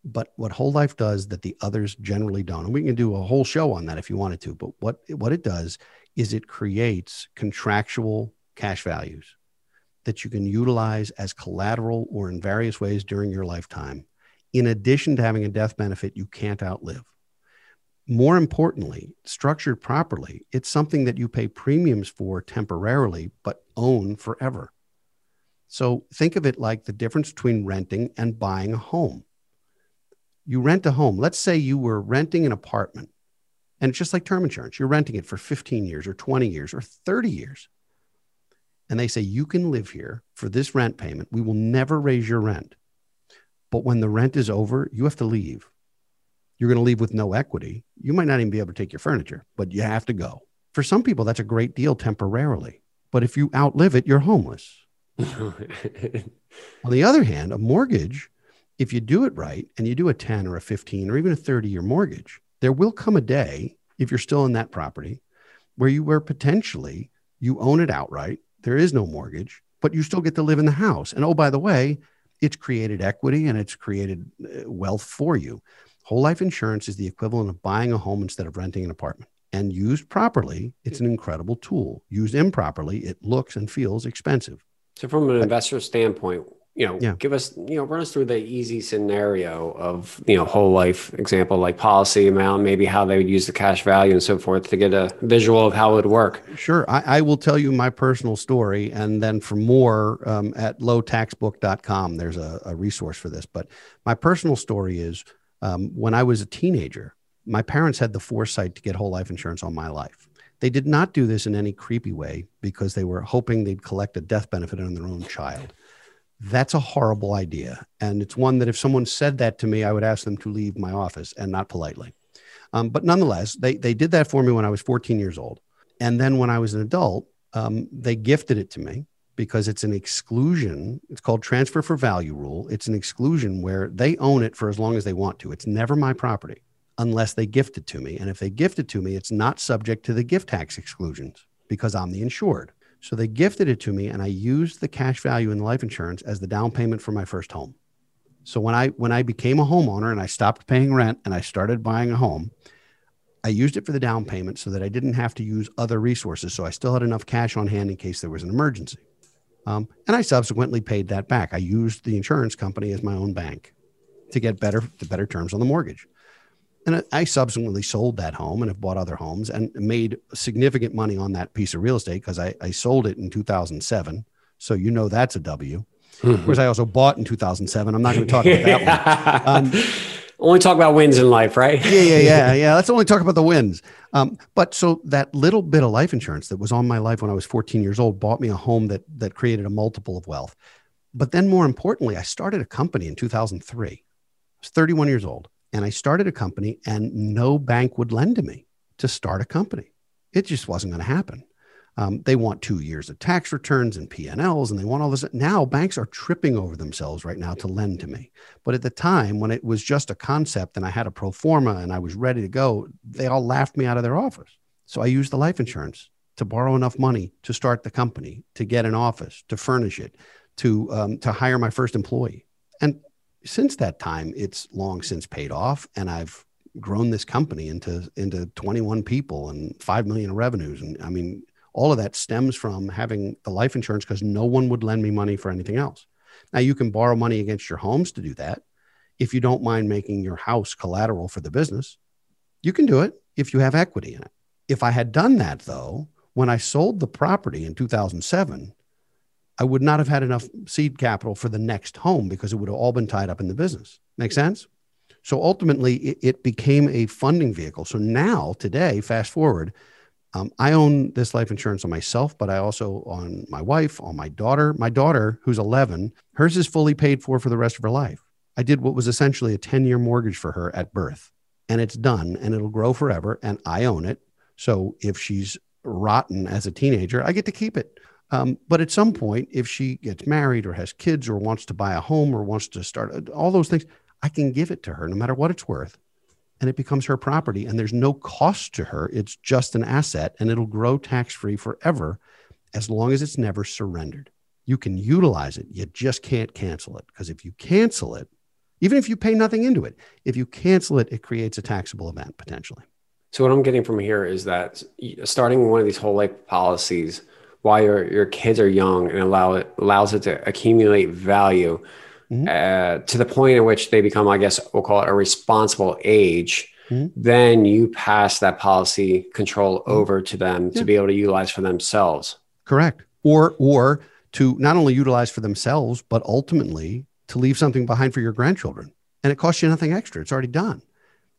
But what whole life does that the others generally don't, and we can do a whole show on that if you wanted to. But what what it does is it creates contractual cash values that you can utilize as collateral or in various ways during your lifetime in addition to having a death benefit you can't outlive. More importantly, structured properly, it's something that you pay premiums for temporarily, but own forever. So think of it like the difference between renting and buying a home. You rent a home. Let's say you were renting an apartment, and it's just like term insurance. You're renting it for 15 years or 20 years or 30 years. And they say, you can live here for this rent payment. We will never raise your rent. But when the rent is over, you have to leave. You're going to leave with no equity. You might not even be able to take your furniture, but you have to go. For some people, that's a great deal temporarily. But if you outlive it, you're homeless. [LAUGHS] On the other hand, a mortgage, if you do it right and you do a 10 or a 15 or even a 30 year mortgage, there will come a day, if you're still in that property, where you were potentially you own it outright. There is no mortgage, but you still get to live in the house. And oh, by the way, it's created equity and it's created uh, wealth for you. Whole life insurance is the equivalent of buying a home instead of renting an apartment. And used properly, it's an incredible tool. Used improperly, it looks and feels expensive. So, from an investor standpoint, you know, yeah. give us, you know, run us through the easy scenario of, you know, whole life example, like policy amount, maybe how they would use the cash value and so forth to get a visual of how it would work. Sure. I, I will tell you my personal story. And then for more um, at lowtaxbook.com, there's a, a, resource for this. But my personal story is um, when I was a teenager, my parents had the foresight to get whole life insurance on my life. They did not do this in any creepy way because they were hoping they'd collect a death benefit on their own child. That's a horrible idea. And it's one that if someone said that to me, I would ask them to leave my office and not politely. Um, but nonetheless, they, they did that for me when I was 14 years old. And then when I was an adult, um, they gifted it to me because it's an exclusion. It's called transfer for value rule. It's an exclusion where they own it for as long as they want to. It's never my property unless they gift it to me. And if they gift it to me, it's not subject to the gift tax exclusions because I'm the insured. So they gifted it to me, and I used the cash value in the life insurance as the down payment for my first home. So when I when I became a homeowner and I stopped paying rent and I started buying a home, I used it for the down payment so that I didn't have to use other resources. So I still had enough cash on hand in case there was an emergency. Um, and I subsequently paid that back. I used the insurance company as my own bank to get better the better terms on the mortgage. And I subsequently sold that home and have bought other homes and made significant money on that piece of real estate because I, I, sold it in 2007. So you know that's a W. Mm-hmm. Of course, I also bought in 2007. I'm not going to talk about that one. [LAUGHS] Um, only talk about wins in life, right? yeah, yeah, yeah, [LAUGHS] yeah. Let's only talk about the wins. Um, but so that little bit of life insurance that was on my life when I was 14 years old bought me a home that that created a multiple of wealth. But then, more importantly, I started a company in 2003. I was 31 years old and I started a company, and no bank would lend to me to start a company. It just wasn't going to happen. Um, they want two years of tax returns and P&Ls, and they want all this. Now banks are tripping over themselves right now to lend to me. But at the time when it was just a concept and I had a pro forma and I was ready to go, they all laughed me out of their office. So I used the life insurance to borrow enough money to start the company, to get an office, to furnish it, to um, to hire my first employee. And since that time, it's long since paid off, and I've grown this company into into 21 people and 5 million revenues and i mean all of that stems from having the life insurance because no one would lend me money for anything else. Now you can borrow money against your homes to do that. If you don't mind making your house collateral for the business you can do it if you have equity in it. If i had done that though when i sold the property in 2007 i would not have had enough seed capital for the next home because it would have all been tied up in the business. Make sense? So ultimately, it, became a funding vehicle. So now, today, fast forward, um, I own this life insurance on myself, but I also on my wife, on my daughter. My daughter, who's 11, hers is fully paid for for the rest of her life. I did what was essentially a 10 year mortgage for her at birth, and it's done and it'll grow forever. And I own it. So if she's rotten as a teenager, I get to keep it. Um, but at some point, if she gets married or has kids or wants to buy a home or wants to start all those things, I can give it to her no matter what it's worth. And it becomes her property. And there's no cost to her. It's just an asset and it'll grow tax free forever as long as it's never surrendered. You can utilize it. You just can't cancel it. Because if you cancel it, even if you pay nothing into it, if you cancel it, it creates a taxable event potentially. So what I'm getting from here is that starting one of these whole life policies while your, your kids are young and allow it allows it to accumulate value mm-hmm. uh, to the point in which they become, I guess, we'll call it a responsible age, mm-hmm. then you pass that policy control mm-hmm. over to them yeah. to be able to utilize for themselves. Correct. Or, or to not only utilize for themselves, but ultimately to leave something behind for your grandchildren. And it costs you nothing extra. It's already done.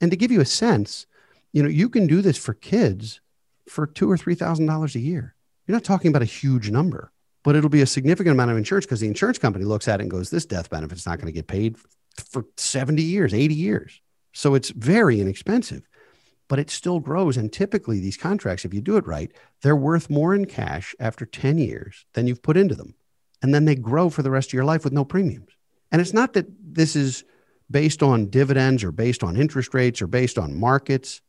And to give you a sense, you know, you can do this for kids for two or three thousand dollars a year. You're not talking about a huge number but it'll be a significant amount of insurance because the insurance company looks at it and goes, this death benefit's not going to get paid for 70 years, 80 years. So it's very inexpensive, but it still grows. And typically, these contracts, if you do it right, they're worth more in cash after 10 years than you've put into them. And then they grow for the rest of your life with no premiums. And it's not that this is based on dividends or based on interest rates or based on markets.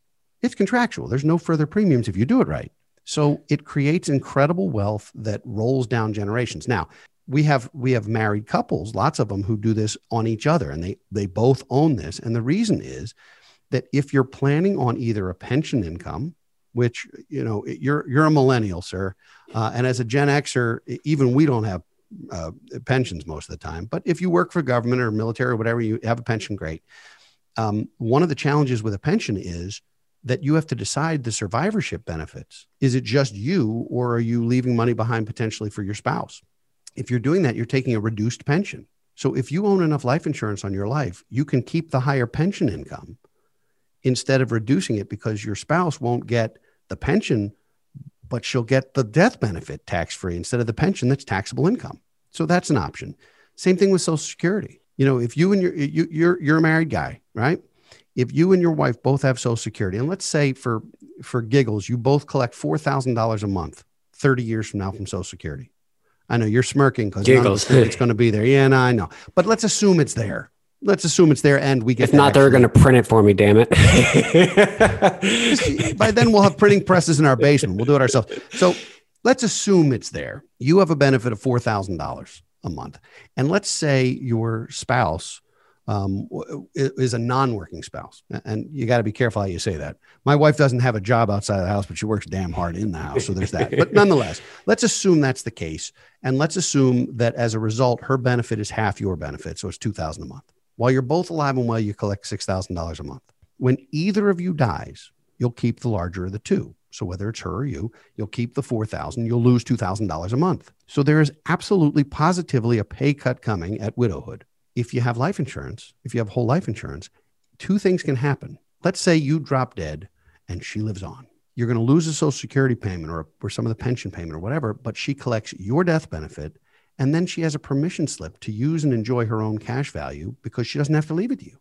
It's contractual. There's no further premiums if you do it right. So it creates incredible wealth that rolls down generations. Now, we have we have married couples, lots of them who do this on each other and they they both own this. And the reason is that if you're planning on either a pension income which you know you're you're a millennial sir uh, and as a gen xer even we don't have uh, pensions most of the time. But if you work for government or military or whatever you have a pension great. Um, one of the challenges with a pension is that you have to decide the survivorship benefits. Is it just you, or are you leaving money behind potentially for your spouse? If you're doing that, you're taking a reduced pension. So if you own enough life insurance on your life, you can keep the higher pension income instead of reducing it because your spouse won't get the pension, but she'll get the death benefit tax free instead of the pension that's taxable income. So that's an option. Same thing with Social Security. You know, if you and your you, you're you're a married guy, right? If you and your wife both have social security and let's say for for giggles you both collect $4000 a month 30 years from now from social security. I know you're smirking because it's going to be there. Yeah no, i know. But let's assume it's there. Let's assume it's there and we get if not they're going to print it for me damn it. By then we'll have printing presses in our basement. We'll do it ourselves. So let's assume it's there. You have a benefit of $4000 a month. And let's say your spouse um, is a non-working spouse, and you got to be careful how you say that. My wife doesn't have a job outside of the house, but she works damn hard in the house, so there's that. but [LAUGHS] nonetheless, let's assume that's the case, and let's assume that as a result, her benefit is half your benefit, so it's two thousand a month. While you're both alive and well, you collect six thousand dollars a month. When either of you dies, you'll keep the larger of the two. So whether it's her or you, you'll keep the 4000, you'll lose $2,000 a month. So there is absolutely positively a pay cut coming at widowhood if you have life insurance, if you have whole life insurance, two things can happen. Let's say you drop dead and she lives on. You're going to lose a social security payment or, or some of the pension payment or whatever, but she collects your death benefit. And then she has a permission slip to use and enjoy her own cash value because she doesn't have to leave it to you.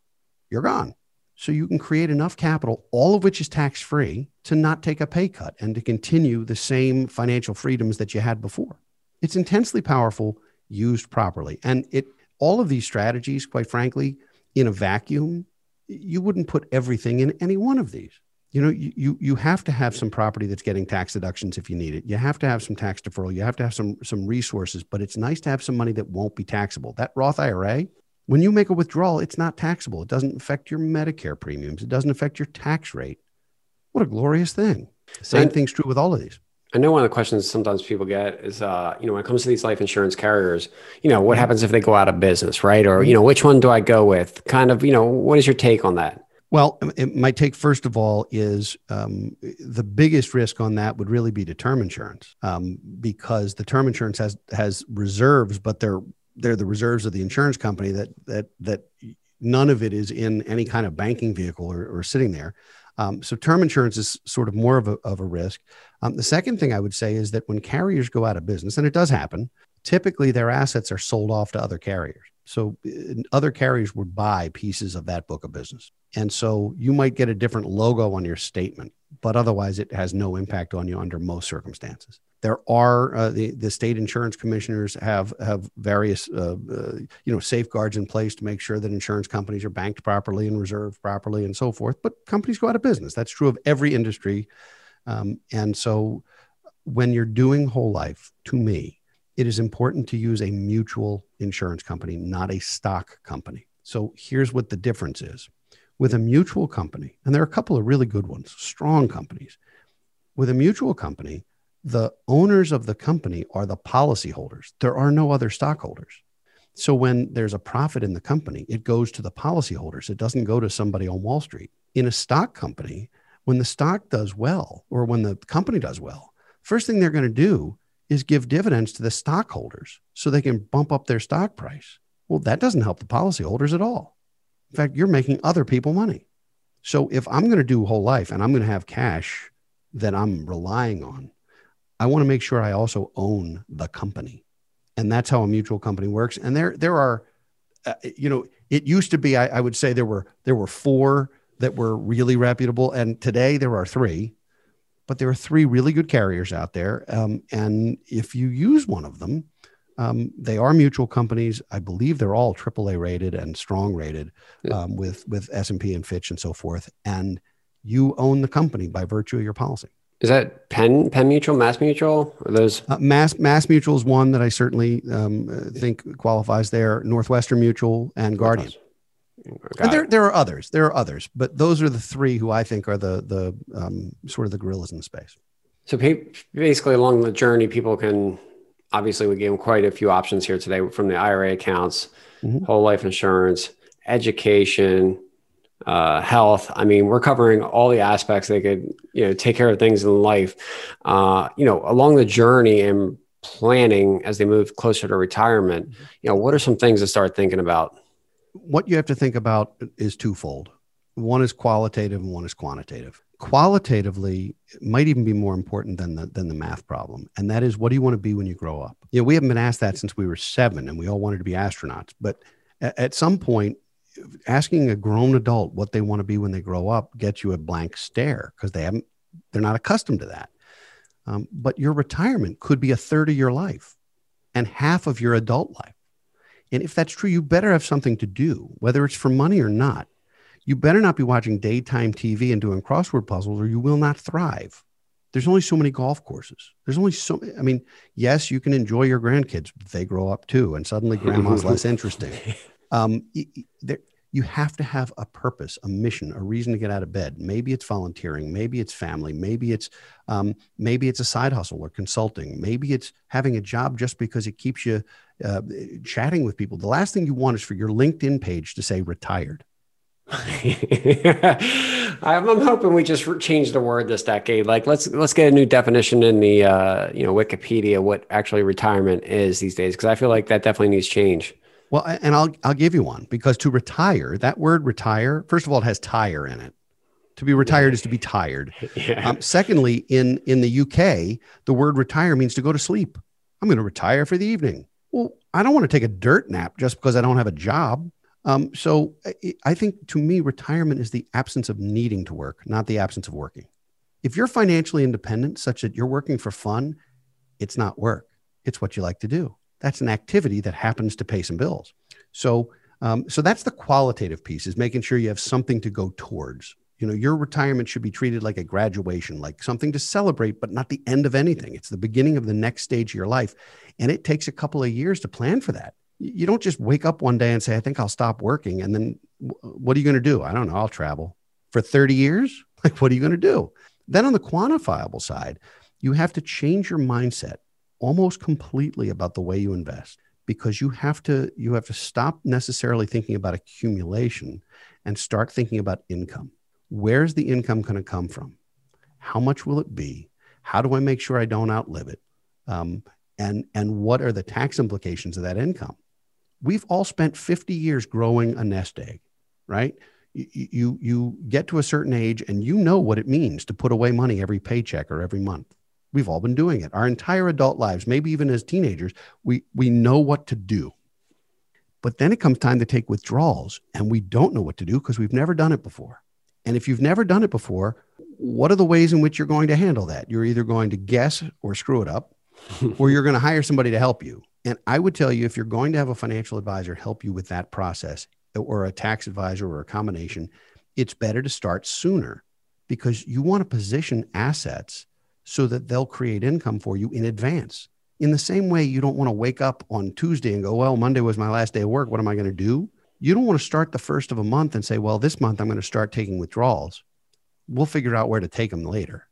You're gone. so you can create enough capital, all of which is tax free, to not take a pay cut and to continue the same financial freedoms that you had before. It's intensely powerful used properly. And it all of these strategies, quite frankly, in a vacuum, you wouldn't put everything in any one of these. You know, you, you you have to have some property that's getting tax deductions if you need it. You have to have some tax deferral. You have to have some some resources, but it's nice to have some money that won't be taxable. That Roth IRA, when you make a withdrawal, it's not taxable. It doesn't affect your Medicare premiums. It doesn't affect your tax rate. What a glorious thing. Same And- thing's true with all of these. I know one of the questions sometimes people get is, uh, you know, when it comes to these life insurance carriers, you know, what happens if they go out of business, right? Or, you know, which one do I go with? Kind of, you know, what is your take on that? Well, it- my take first of all is um, the biggest risk on that would really be to term insurance um, because the term insurance has has reserves, but they're they're the reserves of the insurance company that that that none of it is in any kind of banking vehicle or, or sitting there. Um, so term insurance is sort of more of a, of a risk. Um, the second thing I would say is that when carriers go out of business, and it does happen, typically their assets are sold off to other carriers. So uh, other carriers would buy pieces of that book of business. And so you might get a different logo on your statement, but otherwise it has no impact on you under most circumstances. There are uh, the, the state insurance commissioners have have various uh, uh, you know safeguards in place to make sure that insurance companies are banked properly and reserved properly and so forth. But companies go out of business. That's true of every industry. Um, and so when you're doing whole life, to me, it is important to use a mutual insurance company, not a stock company. So here's what the difference is with a mutual company, and there are a couple of really good ones, strong companies. With a mutual company, the owners of the company are the policyholders. There are no other stockholders. So when there's a profit in the company, it goes to the policyholders. It doesn't go to somebody on Wall Street. In a stock company, when the stock does well or when the company does well, first thing they're going to do is give dividends to the stockholders so they can bump up their stock price. Well, that doesn't help the policyholders at all. In fact, you're making other people money. So if I'm going to do whole life and I'm going to have cash that I'm relying on, I want to make sure I also own the company. And that's how a mutual company works. And there, there are, uh, you know, it used to be, I, I would say there were, there were four that were really reputable. And today there are three, but there are three really good carriers out there. Um, and if you use one of them, um, they are mutual companies. I believe they're all AAA rated and strong rated Yeah. um, with with S and P and Fitch and so forth. And you own the company by virtue of your policy. Is that Penn, Penn Mutual, Mass Mutual? Are those? Uh, Mass Mass Mutual is one that I certainly um, think qualifies there. Northwestern Mutual and Guardian. And there there are others. There are others, but those are the three who I think are the the um, sort of the gorillas in the space. So basically, along the journey, people can obviously we gave them quite a few options here today from the IRA accounts, Mhm. whole life insurance, education, uh, health. I mean, we're covering all the aspects they could you know take care of things in life. Uh, you know, along the journey and planning as they move closer to retirement. You know, what are some things to start thinking about? what you have to think about is twofold. One is qualitative and one is quantitative. Qualitatively it might even be more important than the than the math problem. And that is what do you want to be when you grow up? You know, we haven't been asked that since we were 7 and we all wanted to be astronauts. But at some point asking a grown adult what they want to be when they grow up gets you a blank stare because they haven't they're not accustomed to that. Um, but your retirement could be a third of your life and half of your adult life. And if that's true, you better have something to do, whether it's for money or not. You better not be watching daytime TV and doing crossword puzzles, or you will not thrive. There's only so many golf courses. There's only so, I mean, yes, you can enjoy your grandkids, but they grow up too. And suddenly [LAUGHS] grandma's less interesting. [LAUGHS] Um, there, you have to have a purpose, a mission, a reason to get out of bed. Maybe it's volunteering, maybe it's family, maybe it's um, maybe it's a side hustle or consulting, maybe it's having a job just because it keeps you uh, chatting with people. The last thing you want is for your LinkedIn page to say retired. [LAUGHS] I'm, I'm hoping we just change the word this decade. Like let's let's get a new definition in the uh, you know Wikipedia what actually retirement is these days because I feel like that definitely needs change. Well, and I'll I'll give you one because to retire, that word retire, first of all, it has tire in it. To be retired is to be tired. [LAUGHS] Yeah. Um, secondly, in in the UK, the word retire means to go to sleep. I'm going to retire for the evening. Well, I don't want to take a dirt nap just because I don't have a job. Um, so I- I think to me, retirement is the absence of needing to work, not the absence of working. If you're financially independent, such that you're working for fun, it's not work. It's what you like to do. That's an activity that happens to pay some bills. So, um, so that's the qualitative piece is making sure you have something to go towards. You know, your retirement should be treated like a graduation, like something to celebrate, but not the end of anything. It's the beginning of the next stage of your life. And it takes a couple of years to plan for that. You don't just wake up one day and say, I think I'll stop working. And then what are you going to do? I don't know. I'll travel for 30 years. [LAUGHS] Like, what are you going to do? Then on the quantifiable side, you have to change your mindset almost completely about the way you invest because you have to you have to stop necessarily thinking about accumulation and start thinking about income. Where's the income going to come from? How much will it be? How do I make sure I don't outlive it? Um, and and what are the tax implications of that income? We've all spent 50 years growing a nest egg, right? You, you you get to a certain age and you know what it means to put away money every paycheck or every month. We've all been doing it our entire adult lives, maybe even as teenagers. We we know what to do. But then it comes time to take withdrawals and we don't know what to do because we've never done it before. And if you've never done it before, what are the ways in which you're going to handle that? You're either going to guess or screw it up, [LAUGHS] or you're going to hire somebody to help you. And I would tell you if you're going to have a financial advisor help you with that process, or a tax advisor or a combination, it's better to start sooner because you want to position assets so that they'll create income for you in advance. In the same way, you don't want to wake up on Tuesday and go, Well, Monday was my last day of work. What am I going to do? You don't want to start the first of a month and say, Well, this month I'm going to start taking withdrawals. We'll figure out where to take them later.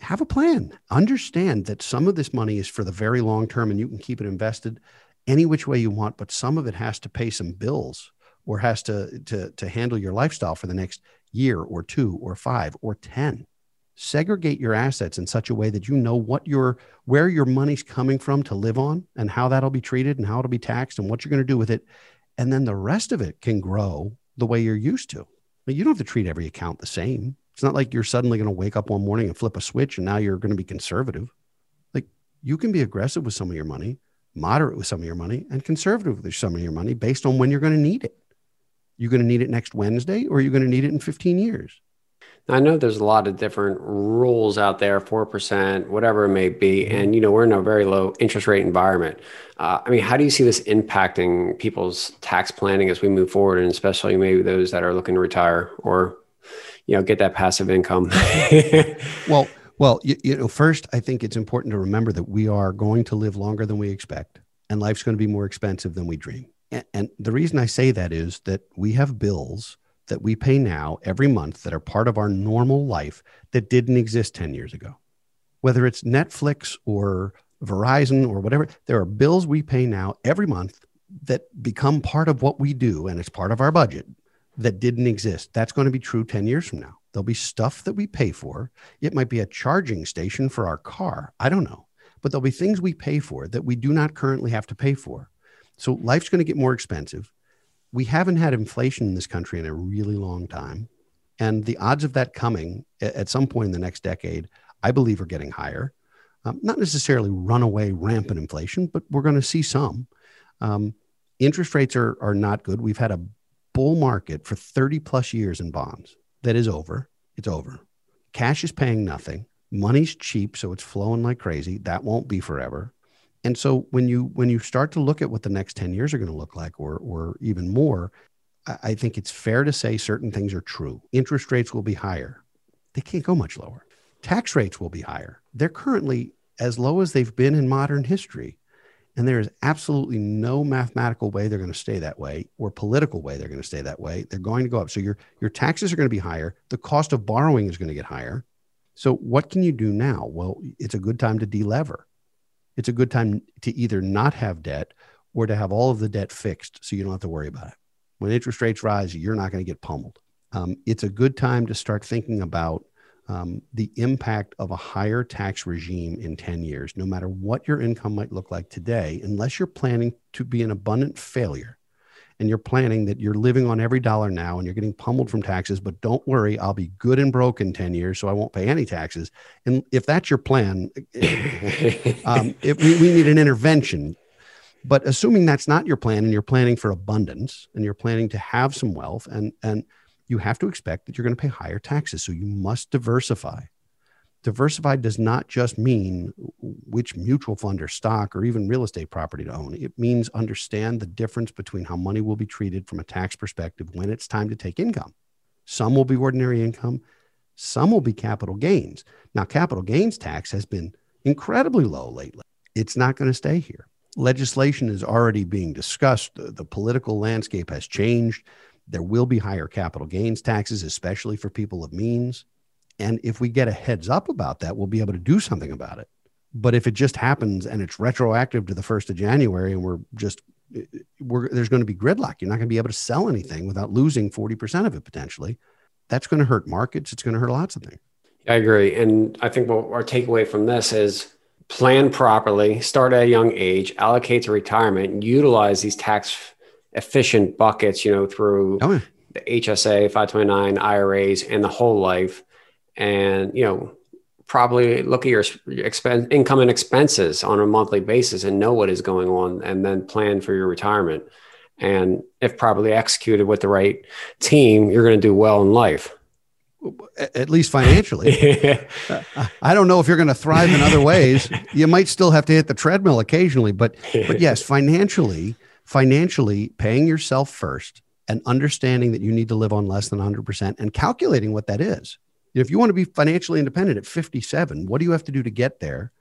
Have a plan. Understand that some of this money is for the very long term and you can keep it invested any which way you want, but some of it has to pay some bills or has to, to, to handle your lifestyle for the next year or two or five or 10 segregate your assets in such a way that you know what your where your money's coming from to live on and how that'll be treated and how it'll be taxed and what you're going to do with it. And then the rest of it can grow the way you're used to. But you don't have to treat every account the same. It's not like you're suddenly going to wake up one morning and flip a switch and now you're going to be conservative. Like you can be aggressive with some of your money moderate with some of your money and conservative with some of your money based on when you're going to need it. You're going to need it next wednesday or you're going to need it in 15 years I know there's a lot of different rules out there, 4%, whatever it may be. And, you know, we're in a very low interest rate environment. Uh, I mean, how do you see this impacting people's tax planning as we move forward? And especially maybe those that are looking to retire or, you know, get that passive income? [LAUGHS] well, well, you, you know, first, I think it's important to remember that we are going to live longer than we expect, and life's going to be more expensive than we dream. And, and the reason I say that is that we have bills that we pay now every month that are part of our normal life that didn't exist 10 years ago. Whether it's Netflix or Verizon or whatever, there are bills we pay now every month that become part of what we do and it's part of our budget that didn't exist. That's going to be true 10 years from now. There'll be stuff that we pay for. It might be a charging station for our car. I don't know. But there'll be things we pay for that we do not currently have to pay for. So life's going to get more expensive we haven't had inflation in this country in a really long time. And the odds of that coming at some point in the next decade, I believe, are getting higher. Um, not necessarily runaway rampant inflation, but we're going to see some. Um, interest rates are, are not good. We've had a bull market for 30 plus years in bonds. That is over. It's over. Cash is paying nothing. Money's cheap, so it's flowing like crazy. That won't be forever and so when you when you start to look at what the next 10 years are going to look like or or even more I, think it's fair to say certain things are true. Interest rates will be higher. They can't go much lower. Tax rates will be higher. They're currently as low as they've been in modern history. And there is absolutely no mathematical way they're going to stay that way or political way they're going to stay that way. They're going to go up. So your your taxes are going to be higher. The cost of borrowing is going to get higher. So what can you do now? Well it's a good time to delever it's a good time to either not have debt or to have all of the debt fixed so you don't have to worry about it. When interest rates rise, you're not going to get pummeled. Um, it's a good time to start thinking about um, the impact of a higher tax regime in 10 years, no matter what your income might look like today, unless you're planning to be an abundant failure and you're planning that you're living on every dollar now and you're getting pummeled from taxes, but don't worry, I'll be good and broke in 10 years, so I won't pay any taxes. And if that's your plan, [LAUGHS] um, we, we need an intervention. But assuming that's not your plan and you're planning for abundance and you're planning to have some wealth and and you have to expect that you're going to pay higher taxes. So you must diversify. Diversified does not just mean which mutual fund or stock or even real estate property to own. It means understand the difference between how money will be treated from a tax perspective when it's time to take income. Some will be ordinary income, some will be capital gains. Now, capital gains tax has been incredibly low lately. It's not going to stay here. Legislation is already being discussed. The, the political landscape has changed. There will be higher capital gains taxes, especially for people of means. And if we get a heads up about that, we'll be able to do something about it. But if it just happens and it's retroactive to the 1st of January and we're just, eh, eh, we're, there's going to be gridlock, you're not going to be able to sell anything without losing 40% of it potentially. That's going to hurt markets. It's going to hurt lots of things. I agree. And I think what our takeaway from this is plan properly, start at a young age, allocate to retirement, and utilize these tax efficient buckets, you know, through oh, yeah. the HSA, 529, IRAs, and the whole life. And, you know, probably look at your expense, income and expenses on a monthly basis and know what is going on and then plan for your retirement. And if properly executed with the right team, you're going to do well in life at least financially. [LAUGHS] I don't know if you're going to thrive in other ways. You might still have to hit the treadmill occasionally, but but yes, financially, financially paying yourself first and understanding that you need to live on less than 100% and calculating what that is. If you want to be financially independent at 57, what do you have to do to get there?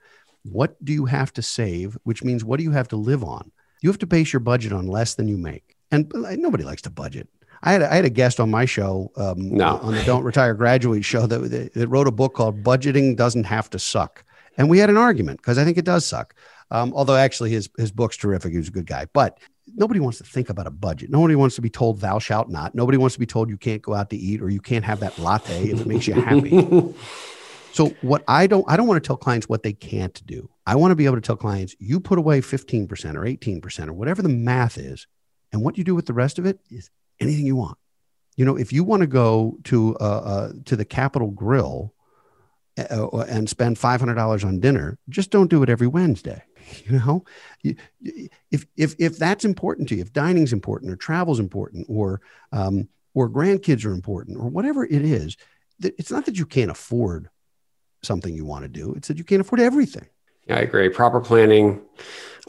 What do you have to save, which means what do you have to live on? You have to base your budget on less than you make. And nobody likes to budget. I had a, I had a guest on my show um, no. on the Don't Retire Graduate show that, that wrote a book called Budgeting Doesn't Have to Suck. And we had an argument because I think it does suck. Um, although actually his, his book's terrific. He was a good guy. But nobody wants to think about a budget. Nobody wants to be told thou shalt not. Nobody wants to be told you can't go out to eat or you can't have that latte if it makes you happy. [LAUGHS] so what I don't I don't want to tell clients what they can't do. I want to be able to tell clients you put away 15% or 18% or whatever the math is and what you do with the rest of it is anything you want. You know, if you want to go to uh, uh, to the Capital Grille uh, uh and spend five hundred dollars on dinner, just don't do it every Wednesday. [LAUGHS] You know, if if if that's important to you, if dining's important, or travel's important, or um, or grandkids are important, or whatever it is, it's not that you can't afford something you want to do; it's that you can't afford everything. Yeah, I agree. Proper planning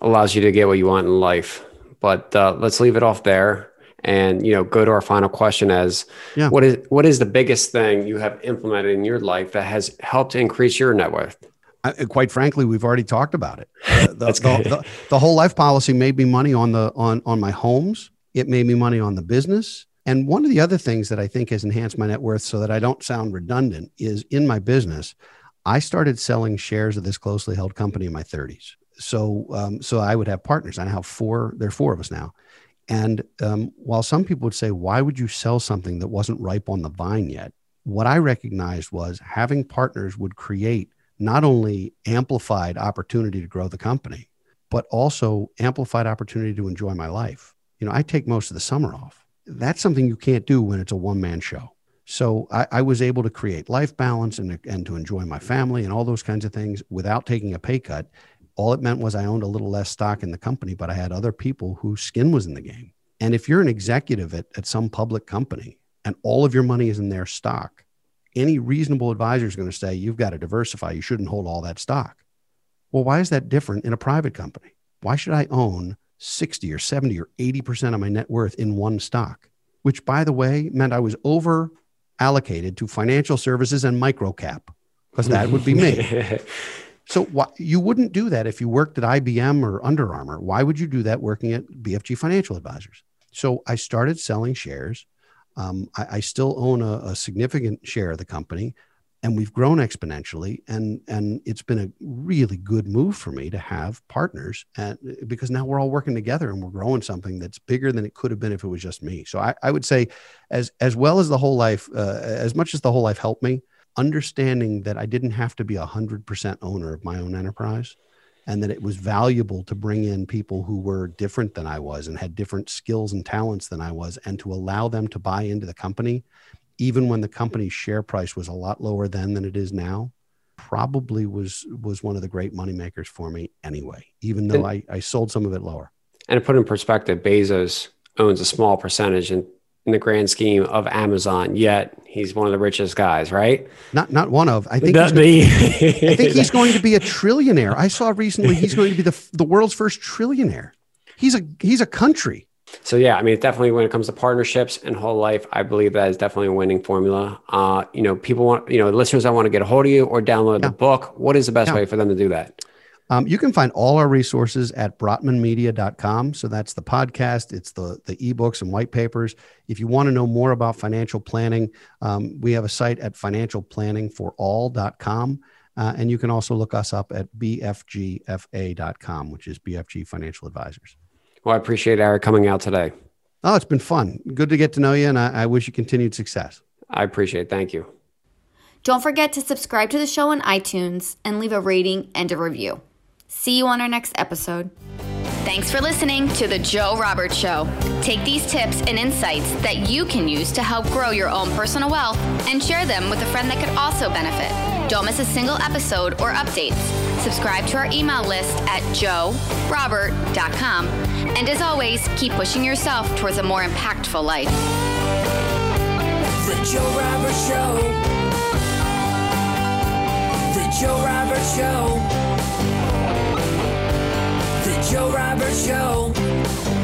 allows you to get what you want in life. But uh, let's leave it off there and you know go to our final question as yeah. what is what is the biggest thing you have implemented in your life that has helped increase your net worth I, quite frankly we've already talked about it. [LAUGHS] The, the, the, the, whole life policy made me money on the on on my homes. It made me money on the business. And one of the other things that i think has enhanced my net worth so that i don't sound redundant is in my business i started selling shares of this closely held company in my 30s so um, so i would have partners. I have four there are four of us now. And um, while some people would say, why would you sell something that wasn't ripe on the vine yet? What I recognized was having partners would create not only amplified opportunity to grow the company, but also amplified opportunity to enjoy my life. You know, I take most of the summer off. That's something you can't do when it's a one man show. So I, I, was able to create life balance and, and to enjoy my family and all those kinds of things without taking a pay cut all it meant was I owned a little less stock in the company, but I had other people whose skin was in the game. And if you're an executive at, at some public company and all of your money is in their stock, any reasonable advisor is going to say, you've got to diversify. You shouldn't hold all that stock. Well, why is that different in a private company? Why should I own 60 or 70 or 80% of my net worth in one stock? Which, by the way, meant I was over allocated to financial services and microcap because that would be me. [LAUGHS] So why, you wouldn't do that if you worked at IBM or Under Armour. Why would you do that working at BFG Financial Advisors? So I started selling shares. Um, I, I, still own a, a, significant share of the company, and we've grown exponentially. And and it's been a really good move for me to have partners, and because now we're all working together and we're growing something that's bigger than it could have been if it was just me. So I, I would say, as as well as the whole life, uh, as much as the whole life helped me, understanding that I didn't have to be a hundred percent owner of my own enterprise and that it was valuable to bring in people who were different than I was and had different skills and talents than I was and to allow them to buy into the company even when the company's share price was a lot lower then than it is now probably was was one of the great money makers for me anyway even though I, I sold some of it lower. And to put in perspective, Bezos owns a small percentage in, in the grand scheme of Amazon, yet he's one of the richest guys, right? Not not one of. I think he's gonna- [LAUGHS] I think he's going to be a trillionaire. I saw recently he's going to be the the world's first trillionaire. He's a he's a country. So yeah, I mean, definitely when it comes to partnerships and whole life, I believe that is definitely a winning formula. Uh, you know, people want, you know, listeners that want to get a hold of you or download Yeah. the book. What is the best Yeah. way for them to do that? Um, you can find all our resources at brotmanmedia.com. So that's the podcast, it's the the ebooks and white papers. If you want to know more about financial planning, um, we have a site at financialplanningforall.com. Uh, and you can also look us up at bfgfa.com, which is BFG Financial Advisors. Well, I appreciate Eric coming out today. Oh, it's been fun. Good to get to know you, and I, I wish you continued success. I appreciate it. Thank you. Don't forget to subscribe to the show on iTunes and leave a rating and a review. See you on our next episode. Thanks for listening to The Joe Robert Show. Take these tips and insights that you can use to help grow your own personal wealth and share them with a friend that could also benefit. Don't miss a single episode or updates. Subscribe to our email list at joerobert.com. And as always, keep pushing yourself towards a more impactful life. The Joe Robert Show. The Joe Robert Show. Joe Robert Show.